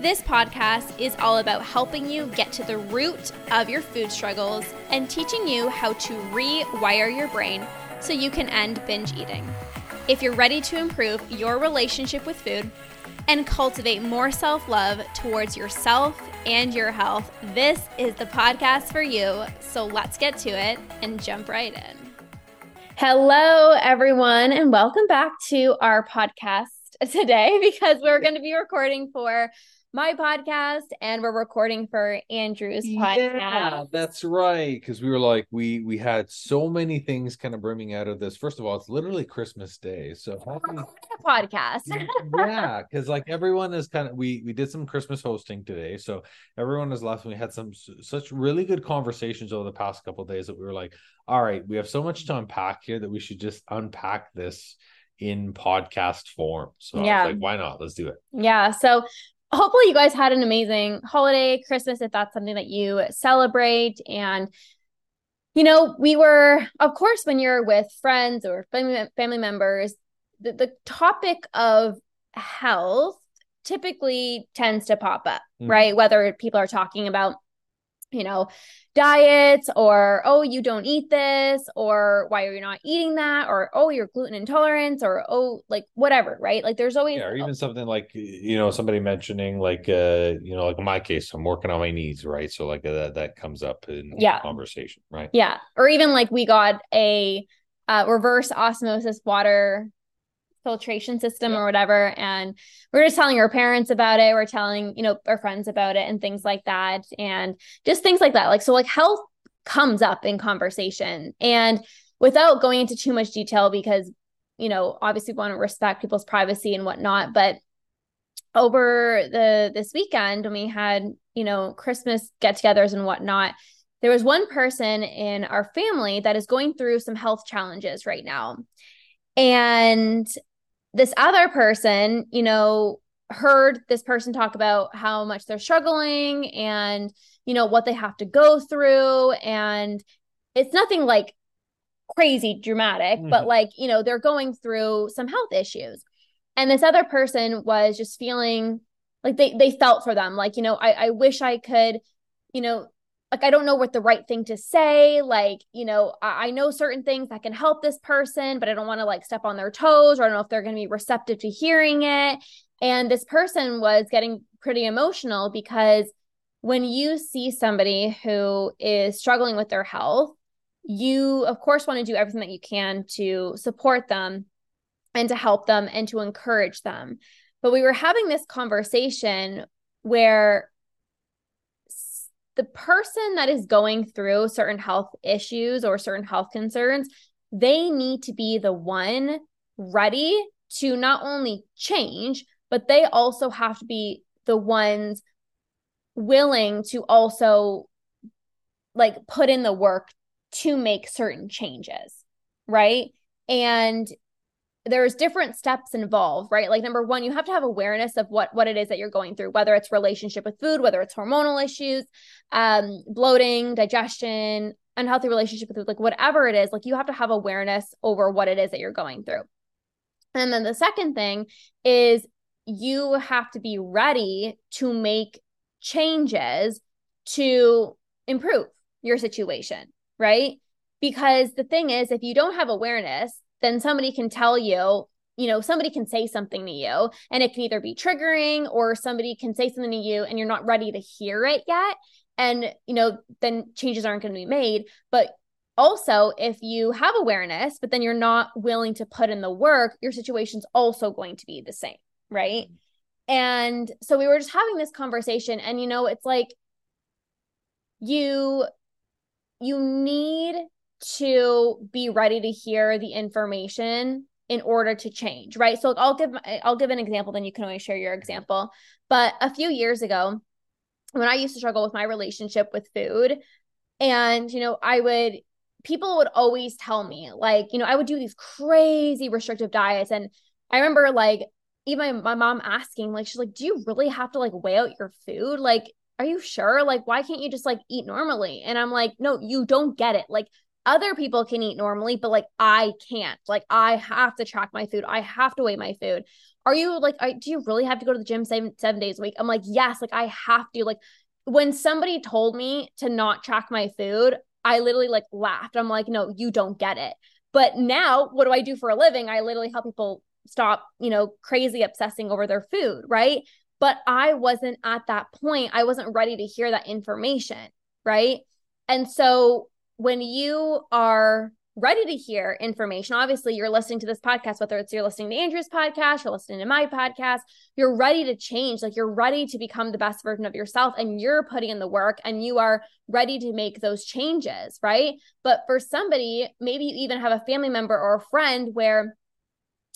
This podcast is all about helping you get to the root of your food struggles and teaching you how to rewire your brain so you can end binge eating. If you're ready to improve your relationship with food and cultivate more self love towards yourself and your health, this is the podcast for you. So let's get to it and jump right in. Hello, everyone, and welcome back to our podcast today because we're going to be recording for my podcast and we're recording for Andrew's podcast. Yeah, that's right. Because we were like, we we had so many things kind of brimming out of this. First of all, it's literally Christmas Day, so happy podcast. yeah, because like everyone is kind of we we did some Christmas hosting today, so everyone is left. And we had some such really good conversations over the past couple days that we were like, all right, we have so much to unpack here that we should just unpack this in podcast form. So yeah. like, why not? Let's do it. Yeah. So hopefully you guys had an amazing holiday, Christmas, if that's something that you celebrate. And, you know, we were, of course, when you're with friends or family, family members, the, the topic of health typically tends to pop up, mm-hmm. right? Whether people are talking about you know, diets or, oh, you don't eat this, or why are you not eating that, or, oh, you're gluten intolerant, or, oh, like whatever, right? Like there's always, yeah, or even something like, you know, somebody mentioning, like, uh, you know, like in my case, I'm working on my knees, right? So, like, uh, that, that comes up in yeah. conversation, right? Yeah. Or even like we got a, uh, reverse osmosis water filtration system or whatever and we're just telling our parents about it we're telling you know our friends about it and things like that and just things like that like so like health comes up in conversation and without going into too much detail because you know obviously we want to respect people's privacy and whatnot but over the this weekend when we had you know christmas get-togethers and whatnot there was one person in our family that is going through some health challenges right now and this other person, you know, heard this person talk about how much they're struggling and, you know, what they have to go through. And it's nothing like crazy dramatic, mm-hmm. but like, you know, they're going through some health issues. And this other person was just feeling like they they felt for them. Like, you know, I, I wish I could, you know, like I don't know what the right thing to say. Like, you know, I, I know certain things that can help this person, but I don't want to like step on their toes or I don't know if they're going to be receptive to hearing it. And this person was getting pretty emotional because when you see somebody who is struggling with their health, you of course want to do everything that you can to support them and to help them and to encourage them. But we were having this conversation where the person that is going through certain health issues or certain health concerns, they need to be the one ready to not only change, but they also have to be the ones willing to also like put in the work to make certain changes, right? And there's different steps involved right? Like number one you have to have awareness of what what it is that you're going through whether it's relationship with food whether it's hormonal issues um bloating digestion unhealthy relationship with food like whatever it is like you have to have awareness over what it is that you're going through. And then the second thing is you have to be ready to make changes to improve your situation right? Because the thing is if you don't have awareness then somebody can tell you you know somebody can say something to you and it can either be triggering or somebody can say something to you and you're not ready to hear it yet. And you know then changes aren't going to be made. But also if you have awareness but then you're not willing to put in the work your situation's also going to be the same right? Mm-hmm. And so we were just having this conversation and you know it's like you you need to be ready to hear the information in order to change right so i'll give i'll give an example then you can always share your mm-hmm. example but a few years ago when i used to struggle with my relationship with food and you know i would people would always tell me, like, you know, I would do these crazy restrictive diets. And I remember like even my mom asking, like, she's like, Do you really have to like weigh out your food? Like, are you sure? Like, why can't you just like eat normally? And I'm like, No, you don't get it. Like, other people can eat normally, but like I can't. Like, I have to track my food. I have to weigh my food. Are you like, do you really have to go to the gym seven, seven days a week? I'm like, Yes, like I have to. Like, when somebody told me to not track my food, I literally like laughed. I'm like, no, you don't get it. But now, what do I do for a living? I literally help people stop, you know, crazy obsessing over their food, right? But I wasn't at that point. I wasn't ready to hear that information, right? And so when you are ready to hear information. Obviously, you're listening to this podcast, whether it's you're listening to Andrew's podcast, you're listening to my podcast, you're ready to change. Like you're ready to become the best version of yourself and you're putting in the work and you are ready to make those changes, right? But for somebody, maybe you even have a family member or a friend where,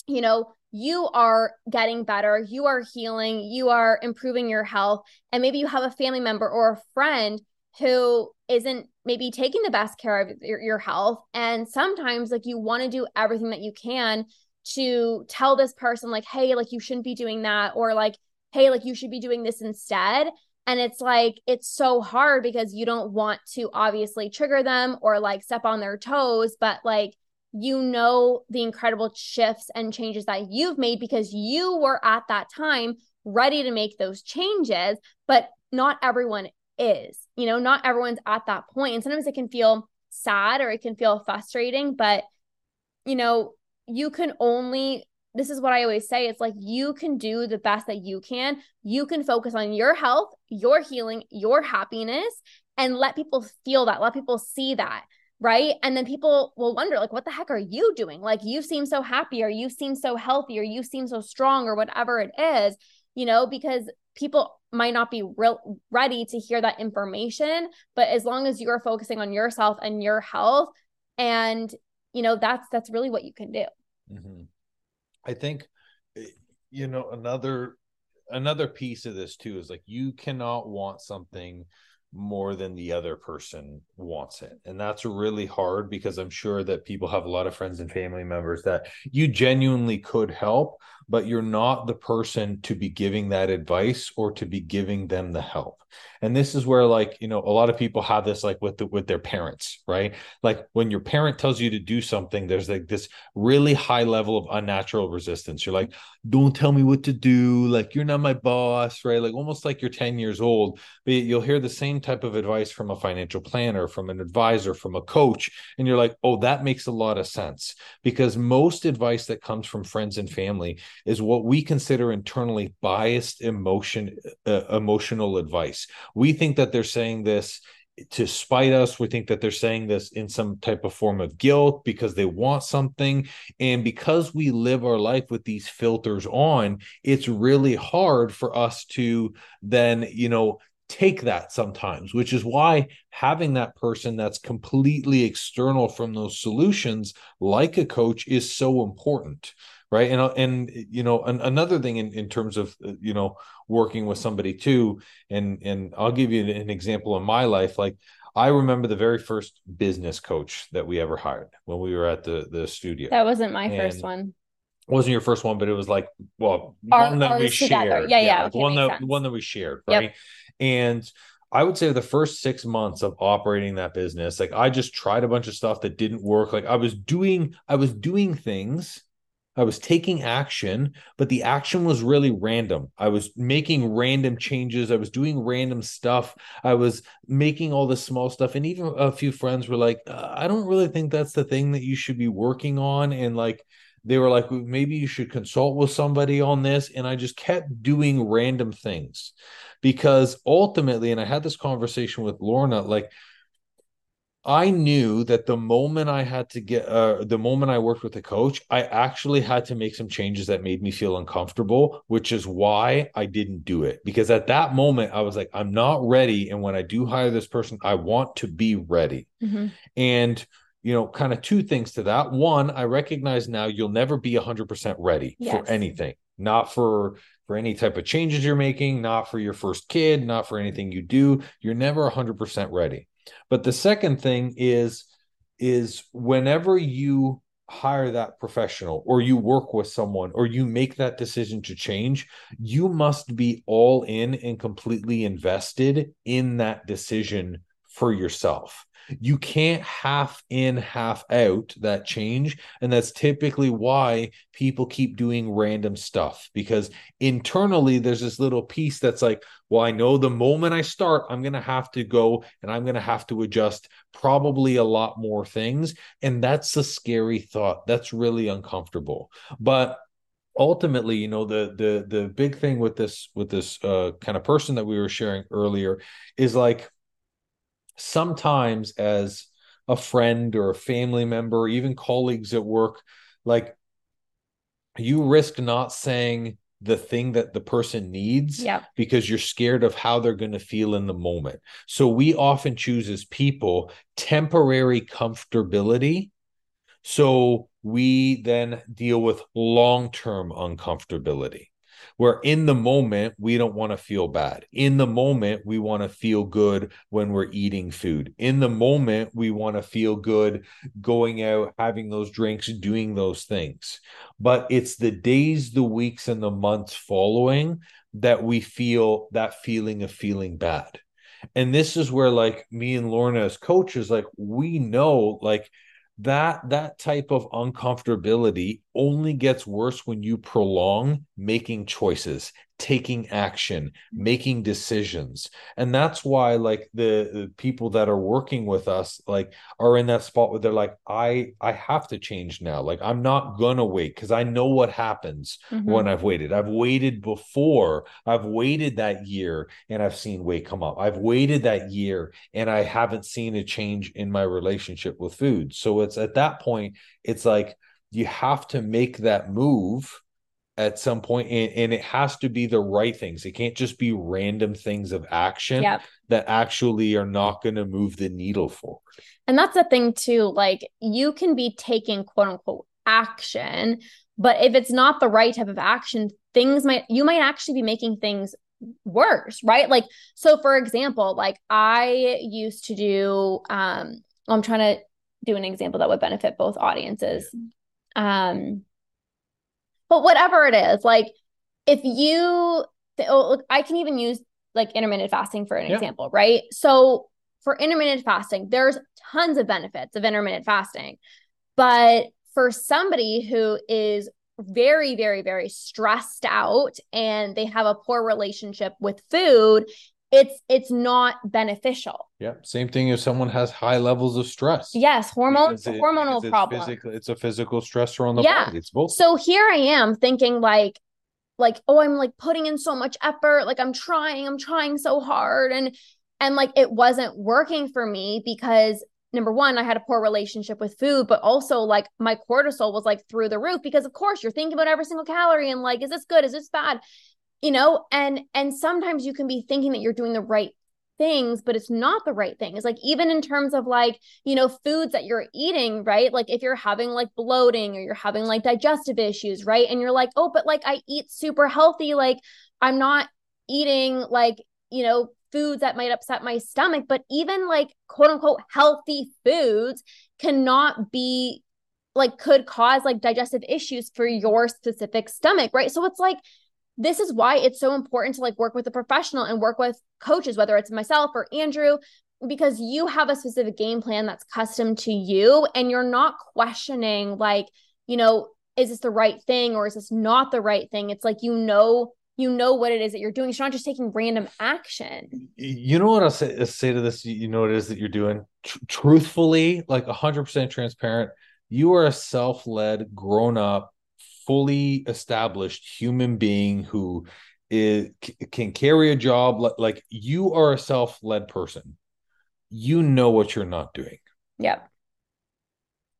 you know, you are getting better, you are healing, you are improving your health, and maybe you have a family member or a friend who isn't maybe taking the best care of your, your health and sometimes like you want to do everything that you can to tell this person like hey like you shouldn't be doing that or like hey like you should be doing this instead and it's like it's so hard because you don't want to obviously trigger them or like step on their toes but like you know the incredible shifts and changes that you've made because you were at that time ready to make those changes but not everyone is. You know, not everyone's at that point. And sometimes it can feel sad or it can feel frustrating, but you know, you can only this is what I always say it's like you can do the best that you can. You can focus on your health, your healing, your happiness and let people feel that, let people see that. Right. And then people will wonder, like, what the heck are you doing? Like, you seem so happy, or you seem so healthy, or you seem so strong, or whatever it is, you know, because people might not be real ready to hear that information but as long as you're focusing on yourself and your health and you know that's that's really what you can do mm-hmm. i think eh, you know another another piece of this too is like you cannot want something more than the other person wants it. And that's really hard because I'm sure that people have a lot of friends and family members that you genuinely could help, but you're not the person to be giving that advice or to be giving them the help. And this is where like you know a lot of people have this like with the, with their parents right? Like when your parent tells you to do something there's like this really high level of unnatural resistance. You're like don't tell me what to do. Like you're not my boss right? Like almost like you're 10 years old but you'll hear the same type of advice from a financial planner from an advisor from a coach and you're like oh that makes a lot of sense because most advice that comes from friends and family is what we consider internally biased emotion uh, emotional advice we think that they're saying this to spite us. We think that they're saying this in some type of form of guilt because they want something. And because we live our life with these filters on, it's really hard for us to then, you know, take that sometimes, which is why having that person that's completely external from those solutions, like a coach, is so important right? And and you know an, another thing in, in terms of uh, you know working with somebody too and and i'll give you an example in my life like i remember the very first business coach that we ever hired when we were at the the studio. That wasn't my and first one. wasn't your first one but it was like well Our, one that we shared. Yeah yeah, yeah okay, one that sense. one that we shared right? yep. And I would say the first six months of operating that business, like I just tried a bunch of stuff that didn't work. Like I was doing, I was doing things I was taking action, but the action was really random. I was making random changes. I was doing random stuff. I was making all this small stuff. And even a few friends were like, uh, I don't really think that's the thing that you should be working on. And like, they were like, maybe you should consult with somebody on this. And I just kept doing random things because ultimately, and I had this conversation with Lorna, like, I knew that the moment I had to get, uh, the moment I worked with a coach, I actually had to make some changes that made me feel uncomfortable, which is why I didn't do it. Because at that moment, I was like, I'm not ready. And when I do hire this person, I want to be ready. Mm-hmm. And, you know, kind of two things to that. One, I recognize now you'll never be 100% ready yes. for anything, not for for any type of changes you're making, not for your first kid, not for anything you do. You're never 100% ready. But the second thing is is whenever you hire that professional or you work with someone or you make that decision to change, you must be all in and completely invested in that decision for yourself. You can't half in, half out that change. And that's typically why people keep doing random stuff because internally there's this little piece that's like, well, I know the moment I start, I'm going to have to go and I'm going to have to adjust probably a lot more things. And that's a scary thought. That's really uncomfortable. But ultimately you know the the the big thing with this with this uh kind of person that we were sharing earlier is like sometimes as a friend or a family member, or even colleagues at work, like you risk not saying the thing that the person needs yeah. because you're scared of how they're going to feel in the moment. So we often choose as people temporary comfortability. So we then deal with long term uncomfortability where in the moment we don't want to feel bad. In the moment we want to feel good when we're eating food. In the moment we want to feel good going out having those drinks doing those things. But it's the days the weeks and the months following that we feel that feeling of feeling bad. And this is where like me and lorna as coaches like we know like that that type of uncomfortability only gets worse when you prolong making choices taking action making decisions. And that's why like the, the, people that are working with us like are in that spot where they're like i i have to change now. Like i'm not gonna wait because i know what happens mm-hmm. when i've waited. I've waited before. I've waited that year and i've seen weight come up. I've waited that year and i haven't seen a change in my relationship with food. So it's at that point it's like you have to make that move at some point and, and, it has to be the right things. It can't just be random things of action yep. that actually are not going to move the needle forward. And that's the thing too like you can be taking quote unquote action but if it's not the right type of action things might you might actually be making things worse right? Like so for example like i used to do um i'm trying to do an example that would benefit both audiences. Um but whatever it is, like if you, oh, I can even use like intermittent fasting for an example, right? So for intermittent fasting, there's tons of benefits of intermittent fasting. But for somebody who is very, very, very stressed out and they have a poor relationship with food, it's it's not beneficial. Yeah. Same thing if someone has high levels of stress. Yes, hormones it, hormonal it's problem. Physical, it's a physical stressor on the yeah. body. It's both. So here I am thinking like like oh I'm like putting in so much effort, like I'm trying, I'm trying so hard and and like it wasn't working for me because number one, I had a poor relationship with food, but also like my cortisol was like through the roof because of course you're thinking about every single calorie and like, is this good? Is this bad? You know and and sometimes you can be thinking that you're doing the right things but it's not the right thing. It's like even in terms of like you know foods that you're eating right? Like if you're having like bloating or you're having like digestive issues right? And you're like oh but like i eat super healthy. Like i'm not eating like you know foods that might upset my stomach. But even like quote unquote healthy foods cannot be like could cause like digestive issues for your specific stomach right? So it's like this is why it's so important to like work with a professional and work with coaches whether it's myself or andrew because you have a specific game plan that's custom to you and you're not questioning like you know is this the right thing or is this not the right thing? It's like you know you know what it is that you're doing. You're not just taking random action. You know what i'll say, I'll say to this you know what it is that you're doing? Tr- truthfully like 100% transparent you are a self-led grown-up fully established human being who is can carry a job like, you are a self-led person. You know what you're not doing. Yep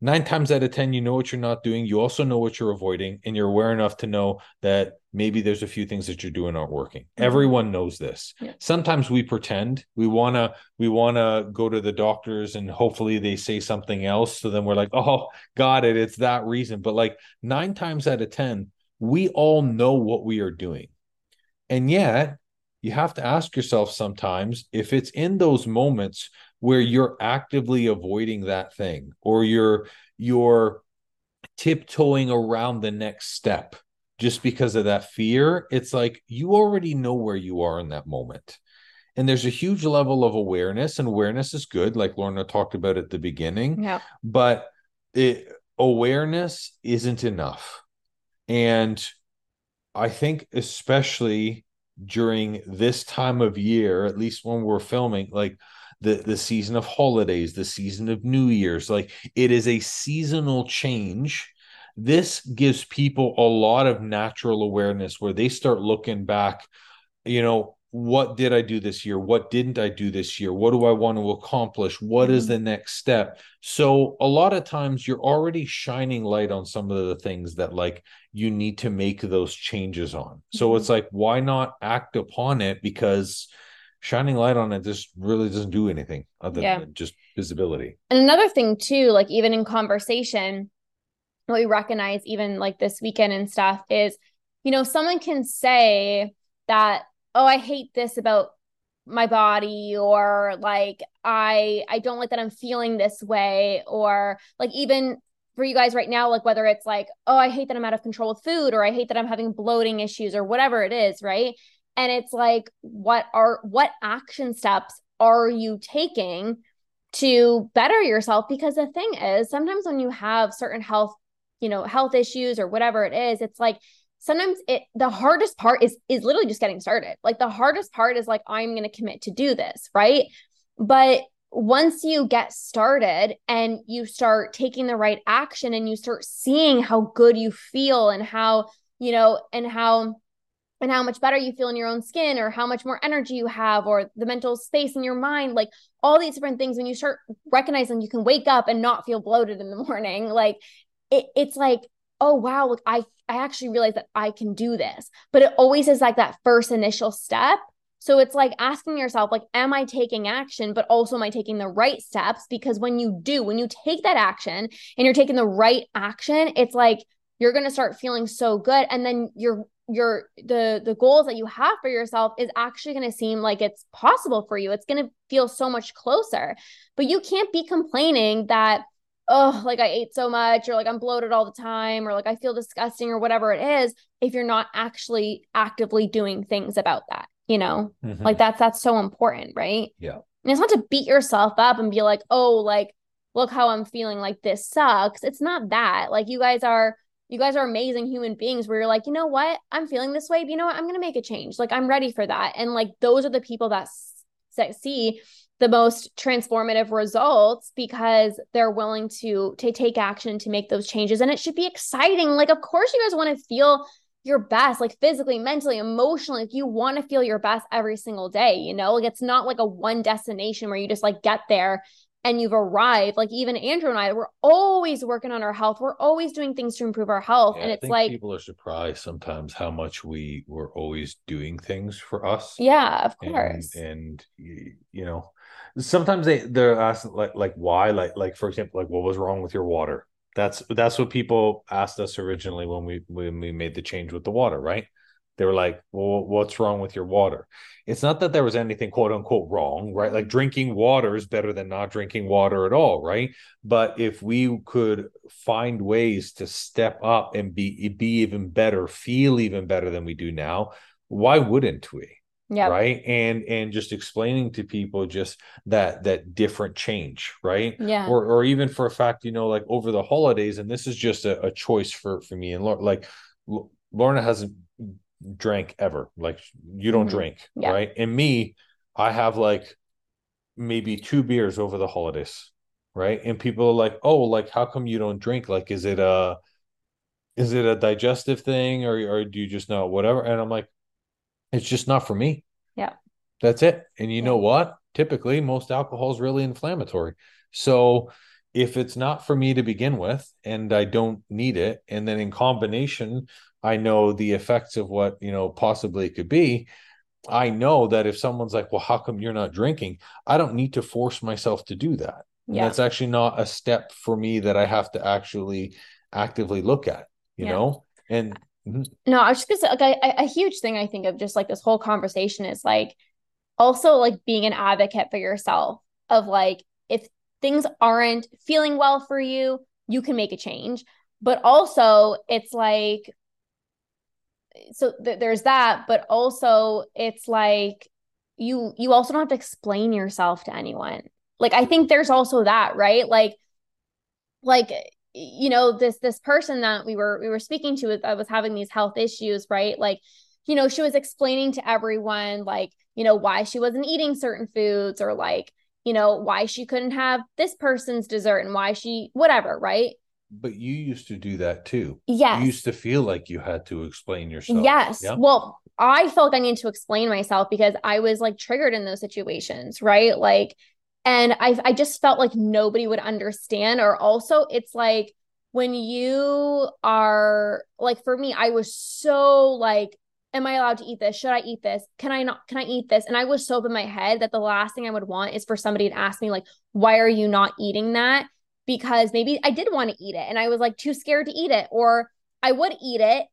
nine times out of ten you know what you're not doing. You also know what you're avoiding and you're aware enough to know that maybe there's a few things that you're doing aren't working. Mm-hmm. everyone knows this. Yeah. sometimes we pretend. We want to we want to go to the doctors and hopefully they say something else. So then we're like oh got it. It's that reason. But like nine times out of ten we all know what we are doing. And yet you have to ask yourself sometimes if it's in those moments where you're actively avoiding that thing or you're you're tiptoeing around the next step just because of that fear it's like you already know where you are in that moment and there's a huge level of awareness and awareness is good like lorna talked about at the beginning Yeah. but it, awareness isn't enough and i think especially during this time of year at least when we're filming like the the season of holidays the season of new year's like it is a seasonal change. This gives people a lot of natural awareness where they start looking back you know what did I do this year? What didn't I do this year? What do I want to accomplish? What is Mhm. the next step? So a lot of times you're already shining light on some of the things that like you need to make those changes on. So Mhm. it's like why not act upon it because shining light on it just really doesn't do anything other Yeah. than just visibility. And another thing too, like even in conversation, what we recognize even like this weekend and stuff is, you know, someone can say that, oh, I hate this about my body or like I I don't like that I'm feeling this way or like even for you guys right now like whether it's like oh I hate that I'm out of control with food or I hate that I'm having bloating issues or whatever it is, right? And it's like what are what action steps are you taking to better yourself because the thing is sometimes when you have certain health you know health issues or whatever it is it's like sometimes it the hardest part is is literally just getting started. Like the hardest part is like i'm going to commit to do this right? But once you get started and you start taking the right action and you start seeing how good you feel and how you know and how and how much better you feel in your own skin or how much more energy you have or the mental space in your mind like all these different things when you start recognizing you can wake up and not feel bloated in the morning like it, it's like oh wow look i i actually realize that i can do this but it always is like that first initial step. So it's like asking yourself like am i taking action but also am i taking the right steps? Because when you do when you take that action and you're taking the right action it's like you're going to start feeling so good. And then you're your the the goals that you have for yourself is actually going to seem like it's possible for you. It's going to feel so much closer. But you can't be complaining that oh like i ate so much or like i'm bloated all the time or like i feel disgusting or whatever it is if you're not actually actively doing things about that you know Mhm. like that's that's so important right Yeah. and it's not to beat yourself up and be like oh like look how i'm feeling like this sucks it's not that like you guys are you guys are amazing human beings where you're like, you know what? I'm feeling this way, but you know what? I'm going to make a change. Like, I'm ready for that. And like, those are the people that, that see the most transformative results because they're willing to, to take action to make those changes. And it should be exciting. Like, of course, you guys want to feel your best, like physically, mentally, emotionally. Like, you want to feel your best every single day, you know? Like, it's not like a one destination where you just like get there and you've arrived. Like even Andrew and I, we're always working on our health. We're always doing things to improve our health. Yeah, and it's think like, people are surprised sometimes how much we were always doing things for us. yeah, of course. and y- you know sometimes they they're asked like like why? Like like for example like what was wrong with your water? That's that's what people asked us originally when we when we made the change with the water right? They were like well what's wrong with your water? It's not that there was anything quote unquote wrong right? Like drinking water is better than not drinking water at all right? But if we could find ways to step up and be be even better feel even better than we do now why wouldn't we yeah. right and and just explaining to people just that that different change right Yeah. or or even for a fact you know like over the holidays and this is just a, a choice for for me and Lor- like L- lorna hasn't drank ever like you don't Mhm. drink Yeah. right and me i have like maybe two beers over the holidays right and people are like oh like how come you don't drink like is it a is it a digestive thing or or do you just know whatever and i'm like it's just not for me Yeah. that's it. And you Yeah. know what? Typically, most alcohol is really inflammatory. So if it's not for me to begin with and I don't need it, and then in combination, I know the effects of what, you know, possibly it could be. I know that if someone's like, well, how come you're not drinking? I don't need to force myself to do that. And Yeah. that's actually not a step for me that I have to actually actively look at, you Yeah. know? And Mm-hmm. No, I was just gonna say, like, a, a huge thing I think of just like this whole conversation is like also like being an advocate for yourself of like if things aren't feeling well for you, you can make a change. But also, it's like, so th- there's that, but also it's like you you also don't have to explain yourself to anyone. Like I think there's also that, right? Like like you know this this person that we were we were speaking to that was having these health issues, right? Like you know, she was explaining to everyone like, you know, why she wasn't eating certain foods or like, you know, why she couldn't have this person's dessert and why she whatever, right? But you used to do that too. Yes. You used to feel like you had to explain yourself. Yes. Yeah? Well, I felt I need to explain myself because I was like triggered in those situations, right? Like, and I I just felt like nobody would understand. Or also, it's like when you are like, for me, I was so like, am I allowed to eat this? Should I eat this? Can I not? Can I eat this? And I was so up in my head that the last thing I would want is for somebody to ask me like, why are you not eating that? Because maybe I did want to eat it and I was like too scared to eat it, or I would eat it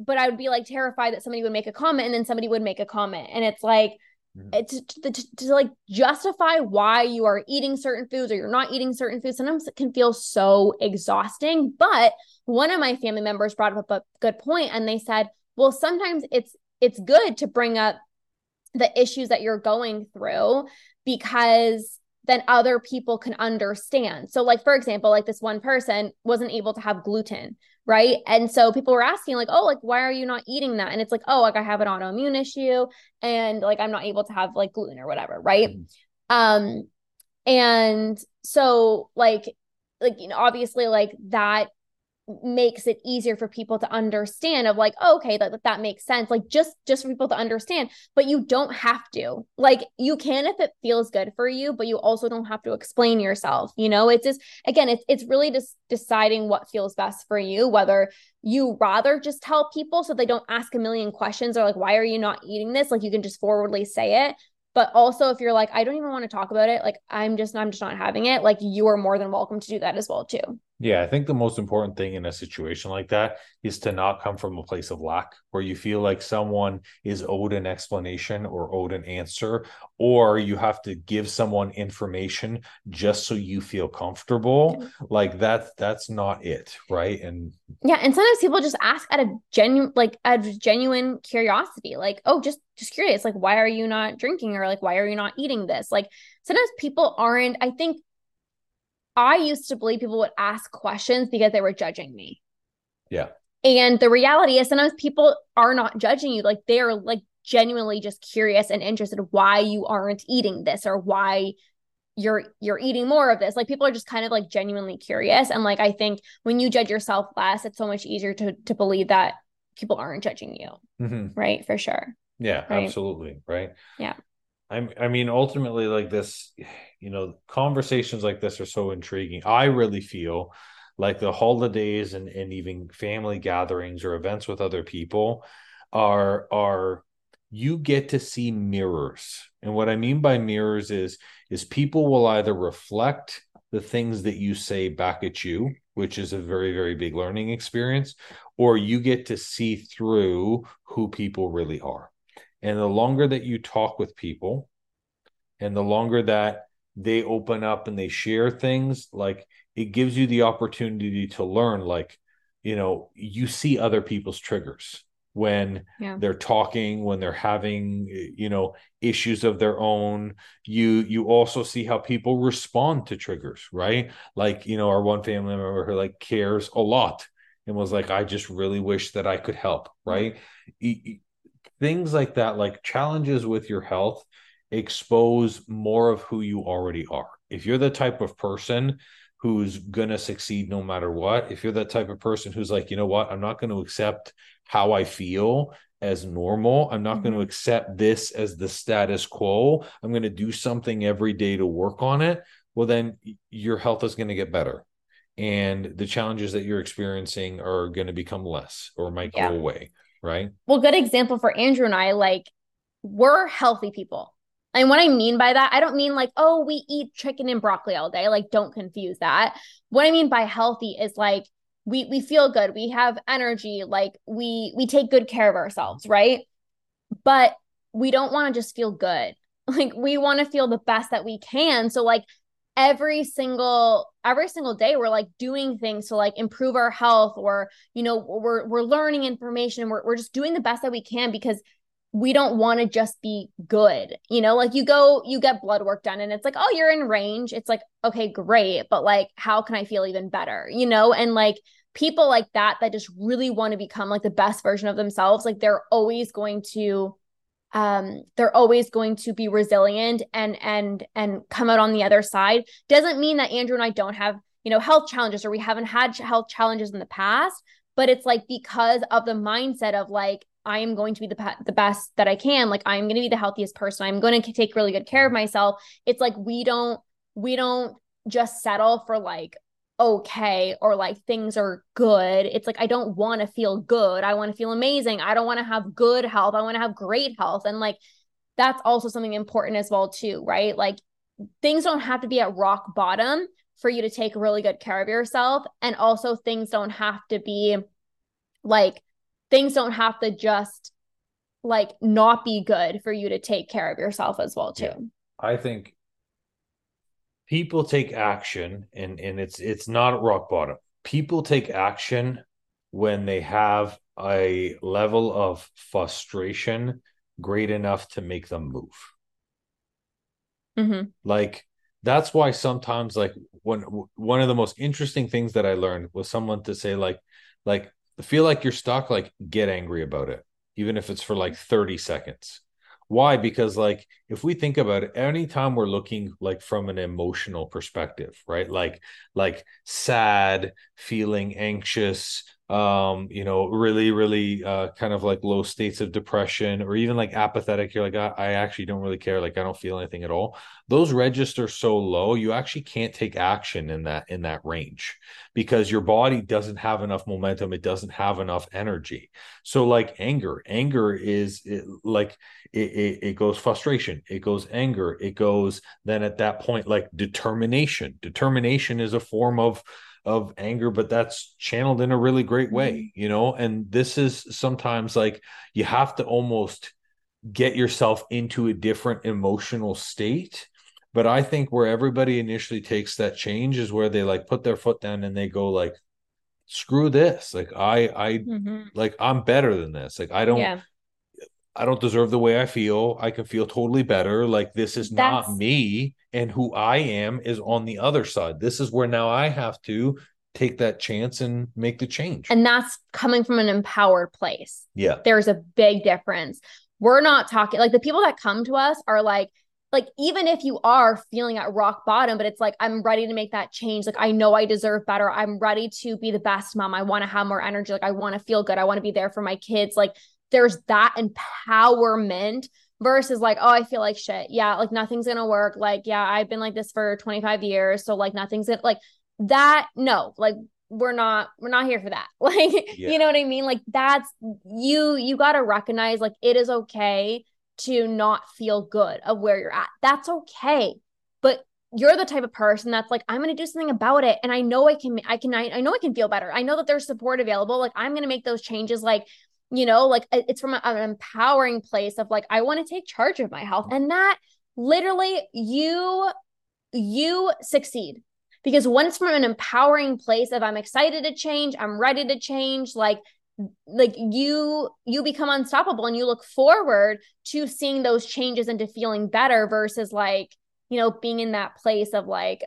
but I would be like terrified that somebody would make a comment and then somebody would make a comment. And it's like. Mm-hmm. it's to, to, to, like justify why you are eating certain foods or you're not eating certain foods. Sometimes it can feel so exhausting. But one of my family members brought up a good point and they said, well, sometimes it's it's good to bring up the issues that you're going through because then other people can understand. So, like, for example, like this one person wasn't able to have gluten, right? And so people were asking, like, oh, like, why are you not eating that? And it's like, oh, like I have an autoimmune issue and like I'm not able to have like gluten or whatever, right? Mm-hmm. Um, and so like, like, you know, obviously, like that makes it easier for people to understand of like oh, okay that that makes sense. Like just just for people to understand but you don't have to. Like you can if it feels good for you but you also don't have to explain yourself you know? It's just again it's it's really just deciding what feels best for you whether you rather just tell people so they don't ask a million questions or like why are you not eating this? Like you can just forwardly say it. But also if you're like i don't even want to talk about it like i'm just i'm just not having it like you are more than welcome to do that as well too yeah, I think the most important thing in a situation like that is to not come from a place of lack where you feel like someone is owed an explanation or owed an answer, or you have to give someone information just so you feel comfortable. Like that's that's not it, right? And yeah, and sometimes people just ask out of genuine like out of genuine curiosity, like, oh, just just curious, like why are you not drinking or like why are you not eating this? Like sometimes people aren't, I think I used to believe people would ask questions because they were judging me. Yeah. And the reality is sometimes people are not judging you. Like they are like genuinely just curious and interested why you aren't eating this or why you're you're eating more of this. Like people are just kind of like genuinely curious. And like I think when you judge yourself less, it's so much easier to to believe that people aren't judging you. Mm-hmm. Right. For sure. Yeah, right? absolutely. Right. Yeah. I I mean, ultimately, like this, you know, conversations like this are so intriguing. I really feel like the holidays and, and even family gatherings or events with other people are are you get to see mirrors. And what I mean by mirrors is is people will either reflect the things that you say back at you, which is a very, very big learning experience, or you get to see through who people really are. And the longer that you talk with people and the longer that they open up and they share things, like it gives you the opportunity to learn, like, you know, you see other people's triggers when yeah. they're talking when they're having you know issues of their own. You you also see how people respond to triggers right? Like you know our one family member who like cares a lot and was like i just really wish that i could help right things like that, like challenges with your health, expose more of who you already are. If you're the type of person who's going to succeed no matter what, if you're that type of person who's like, you know what, I'm not going to accept how I feel as normal. I'm not mm-hmm. going to accept this as the status quo. I'm going to do something every day to work on it. Well, then your health is going to get better. And the challenges that you're experiencing are going to become less or might yeah. go away right? Well, good example for Andrew and I, like we're healthy people. And what I mean by that, I don't mean like, oh, we eat chicken and broccoli all day. Like, don't confuse that. What I mean by healthy is like we we feel good we have energy like we we take good care of ourselves right but we don't want to just feel good like we want to feel the best that we can so like every single every single day we're like doing things to like improve our health or you know we're we're learning information we're, we're just doing the best that we can because we don't want to just be good you know? Like you go you get blood work done and it's like oh you're in range. It's like okay great but like how can i feel even better? You know? And like people like that that just really want to become like the best version of themselves like they're always going to um they're always going to be resilient and and and come out on the other side doesn't mean that andrew and i don't have you know health challenges or we haven't had health challenges in the past but it's like because of the mindset of like I am going to be the the best that I can. Like I'm going to be the healthiest person. I'm going to take really good care of myself. It's like we don't we don't just settle for like okay or like things are good. It's like I don't want to feel good. I want to feel amazing. I don't want to have good health. I want to have great health and like that's also something important as well too, right? Like things don't have to be at rock bottom for you to take really good care of yourself and also things don't have to be like things don't have to just like not be good for you to take care of yourself as well too. Yeah. I think people take action and and it's it's not rock bottom. People take action when they have a level of frustration great enough to make them move. Mm-hmm. Like that's why sometimes like when one of the most interesting things that I learned was someone to say like like feel like you're stuck, like get angry about it, even if it's for like 30 seconds. Why? Because like if we think about it, anytime we're looking like from an emotional perspective, right? Like like sad, feeling anxious, um you know really really uh kind of like low states of depression or even like apathetic. You're like I, I, actually don't really care. Like i don't feel anything at all. Those register so low you actually can't take action in that in that range because your body doesn't have enough momentum. It doesn't have enough energy. So like anger anger is it, like it, it, it goes frustration it goes anger it goes then at that point like determination. Determination is a form of of anger but that's channeled in a really great way mm-hmm. you know and this is sometimes like you have to almost get yourself into a different emotional state but i think where everybody initially takes that change is where they like put their foot down and they go like screw this like i i mm-hmm. like i'm better than this like i don't yeah. I don't deserve the way I feel. I can feel totally better. Like this is That's... not me. And who I am is on the other side. This is where now I have to take that chance and make the change. And that's coming from an empowered place. Yeah. There's a big difference. We're not talking like the people that come to us are like, like even if you are feeling at rock bottom but it's like i'm ready to make that change like i know i deserve better i'm ready to be the best mom i want to have more energy like i want to feel good i want to be there for my kids like there's that empowerment versus like oh i feel like shit. Yeah like nothing's gonna work. Like yeah i've been like this for 25 years so like nothing's gonna like that no like we're not we're not here for that. Like yeah. you know what i mean? Like that's you you got to recognize like it is okay to not feel good of where you're at. That's okay but you're the type of person that's like i'm going to do something about it and i know i can i can I, I know i can feel better. I know that there's support available. Like i'm going to make those changes like you know like it's from an empowering place of like i want to take charge of my health. And that literally you you succeed. Because it's from an empowering place of i'm excited to change i'm ready to change like like you you become unstoppable and you look forward to seeing those changes and to feeling better versus like you know being in that place of like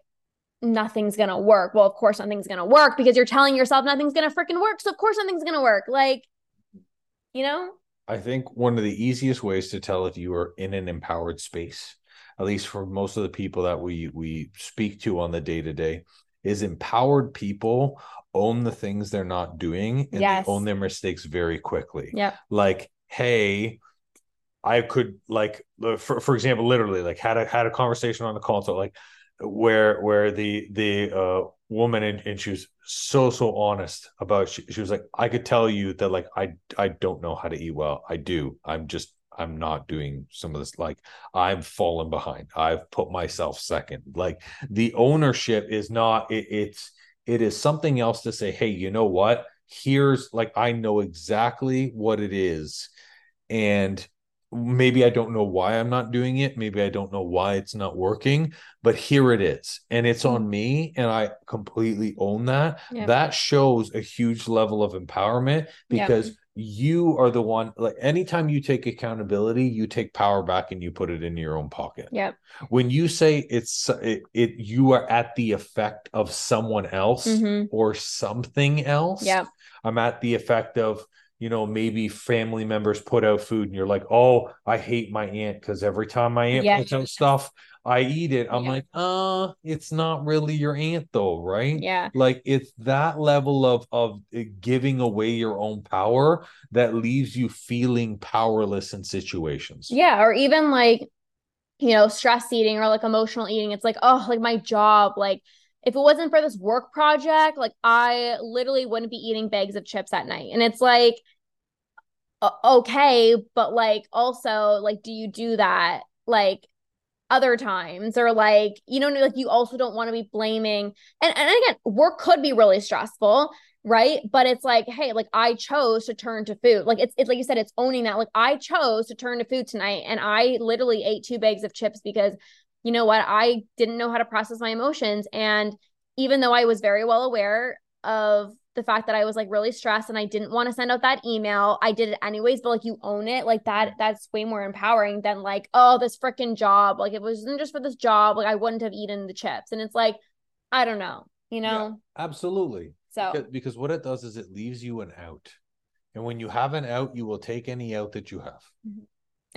nothing's gonna work. Well of course nothing's gonna work because you're telling yourself nothing's gonna freaking work. So of course nothing's gonna work. Like you know? I think one of the easiest ways to tell if you are in an empowered space, at least for most of the people that we we speak to on the day to day, is empowered people own the things they're not doing and yes. own their mistakes very quickly. Yeah. Like, hey, I could like for for example, literally like had a had a conversation on the console, like where where the the uh woman and, and she was so so honest about she, she was like i could tell you that like i i don't know how to eat well. I do. I'm just i'm not doing some of this. Like i'm falling behind. I've put myself second. Like the ownership is not it, it's It is something else to say, hey, you know what? Here's like, I know exactly what it is. And maybe I don't know why I'm not doing it. Maybe I don't know why it's not working, but here it is. And it's on me. And I completely own that. That shows a huge level of empowerment because you are the one, like, anytime you take accountability, you take power back and you put it in your own pocket. Yep. When you say it's, it, it you are at the effect of someone else Mhm. or something else. Yep. I'm at the effect of, you know, maybe family members put out food and you're like, oh, I hate my aunt because every time my aunt Yeah. puts out stuff, I eat it. I'm Yeah. like, uh, it's not really your aunt though, right? Yeah. Like it's that level of of uh, giving away your own power that leaves you feeling powerless in situations. Yeah. Or even like, you know, stress eating or like emotional eating. It's like, oh, like my job. Like, if it wasn't for this work project, like I literally wouldn't be eating bags of chips at night. And it's like, okay, but like also, like, do you do that like other times or like, you know, like you also don't want to be blaming. And, and again, work could be really stressful. Right. But it's like, hey, like I chose to turn to food. Like it's, it's like you said, it's owning that. Like I chose to turn to food tonight and I literally ate two bags of chips because you know what? I didn't know how to process my emotions. And even though I was very well aware of the fact that I was like really stressed and I didn't want to send out that email, I did it anyways. But like you own it, like that, that's way more empowering than like, oh, this freaking job. Like it wasn't just for this job, like I wouldn't have eaten the chips. And it's like, I don't know, you know? Absolutely. So Because, because what it does is it leaves you an out. And when you have an out, you will take any out that you have. Mm-hmm.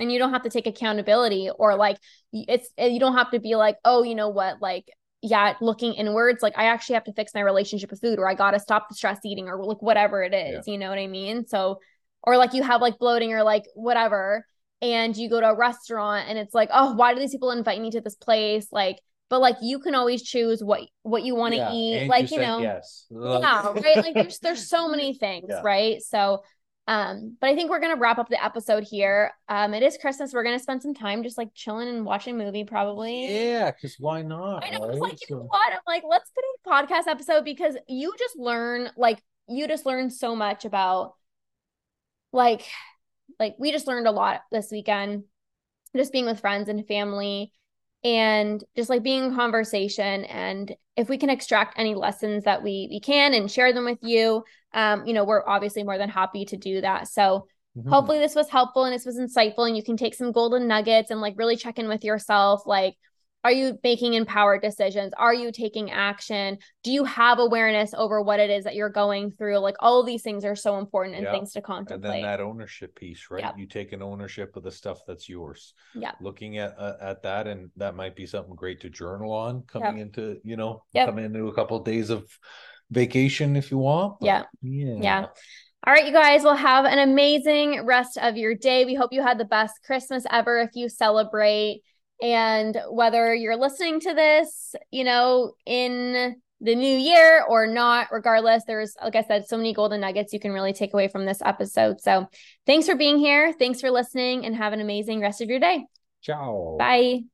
And you don't have to take accountability or like it's eh, you don't have to be like oh you know what? Like yeah looking inwards like i actually have to fix my relationship with food or i gotta stop the stress eating or like whatever it is you know what i mean? So or like you have like bloating or like whatever and you go to a restaurant and it's like oh why do these people invite me to this place? Like but like you can always choose what what you want to Yeah, eat and like you, said know? yes. yeah right? Like there's there's so many things Yeah. right? So um but i think we're gonna wrap up the episode here um it is christmas we're gonna spend some time just like chilling and watching a movie probably Yeah, because why not? I know. Right? like, you know what? I'm like let's put a podcast episode because you just learn like you just learn so much about like like we just learned a lot this weekend just being with friends and family and just like being in conversation and if we can extract any lessons that we we can and share them with you um you know we're obviously more than happy to do that so Mhm. hopefully this was helpful and this was insightful and you can take some golden nuggets and like really check in with yourself like are you making empowered decisions are you taking action do you have awareness over what it is that you're going through like all these things are so important and Yeah. things to contemplate. and then that ownership piece, right? Yep. You take an ownership of the stuff that's yours. Yeah. Looking at uh, at that, and that might be something great to journal on coming into you know Yep. coming into a couple of days of vacation if you want. Yeah. yeah, Yeah. All right, you guys will have an amazing rest of your day. We hope you had the best Christmas ever if you celebrate. And whether you're listening to this, you know, in the new year or not, regardless, there's, like I said, so many golden nuggets you can really take away from this episode. So thanks for being here. Thanks for listening and have an amazing rest of your day. Ciao. Bye.